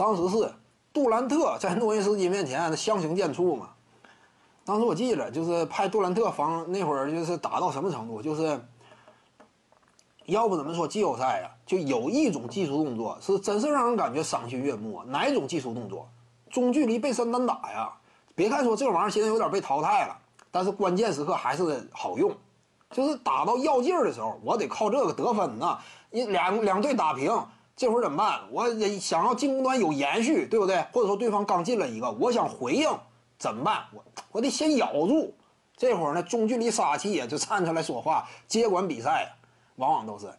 当时是杜兰特在诺维斯基面前相形见绌嘛。当时我记着，就是派杜兰特防那会儿，就是打到什么程度，就是要不怎么说季后赛呀，就有一种技术动作是真是让人感觉赏心悦目。哪种技术动作？中距离背身单打呀！别看说这玩意儿现在有点被淘汰了，但是关键时刻还是好用。就是打到要劲儿的时候，我得靠这个得分呐。你两两队打平，这会儿怎么办？我想要进攻端有延续，对不对？或者说对方刚进了一个，我想回应怎么办？我我得先咬住。这会儿呢，中距离杀气呀就站出来说话，接管比赛，往往都是。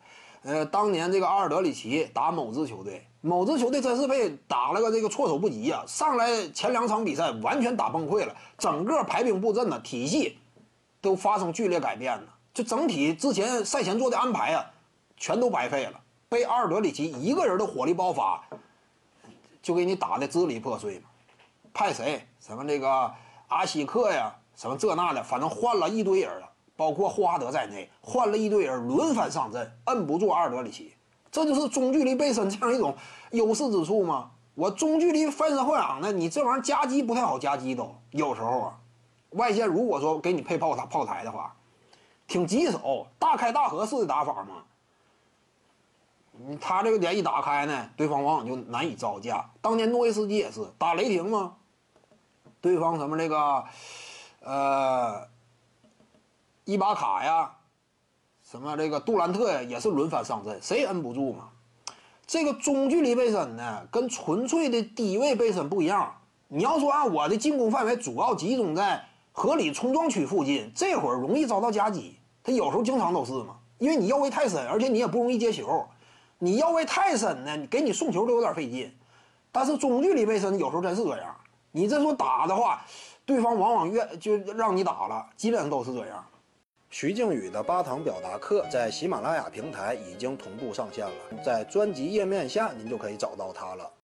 呃，当年这个阿尔德里奇打某支球队，某支球队真是被打了个这个措手不及呀！上来前两场比赛完全打崩溃了，整个排兵布阵的体系都发生剧烈改变了，就整体之前赛前做的安排啊，全都白费了，被阿尔德里奇一个人的火力爆发就给你打的支离破碎嘛。派谁？什么这个阿西克呀，什么这那的，反正换了一堆人了。包括霍华德在内，换了一堆人轮番上阵，摁不住阿尔德里奇，这就是中距离背身这样一种优势之处吗？我中距离翻身后仰的，你这玩意儿夹击不太好夹击，都有时候啊，外线如果说给你配炮塔炮台的话，挺棘手，大开大合式的打法嘛。你他这个点一打开呢，对方往往就难以招架。当年诺维斯基也是打雷霆嘛，对方什么这个，呃。伊巴卡呀，什么这个杜兰特呀，也是轮番上阵，谁摁不住嘛？这个中距离背身呢，跟纯粹的低位背身不一样。你要说按我的进攻范围主要集中在合理冲撞区附近，这会儿容易遭到夹击。他有时候经常都是嘛，因为你腰围太深，而且你也不容易接球。你要位太深呢，给你送球都有点费劲。但是中距离位深有时候真是这样，你这说打的话，对方往往越就让你打了，基本上都是这样。徐静宇的八堂表达课在喜马拉雅平台已经同步上线了，在专辑页面下您就可以找到它了。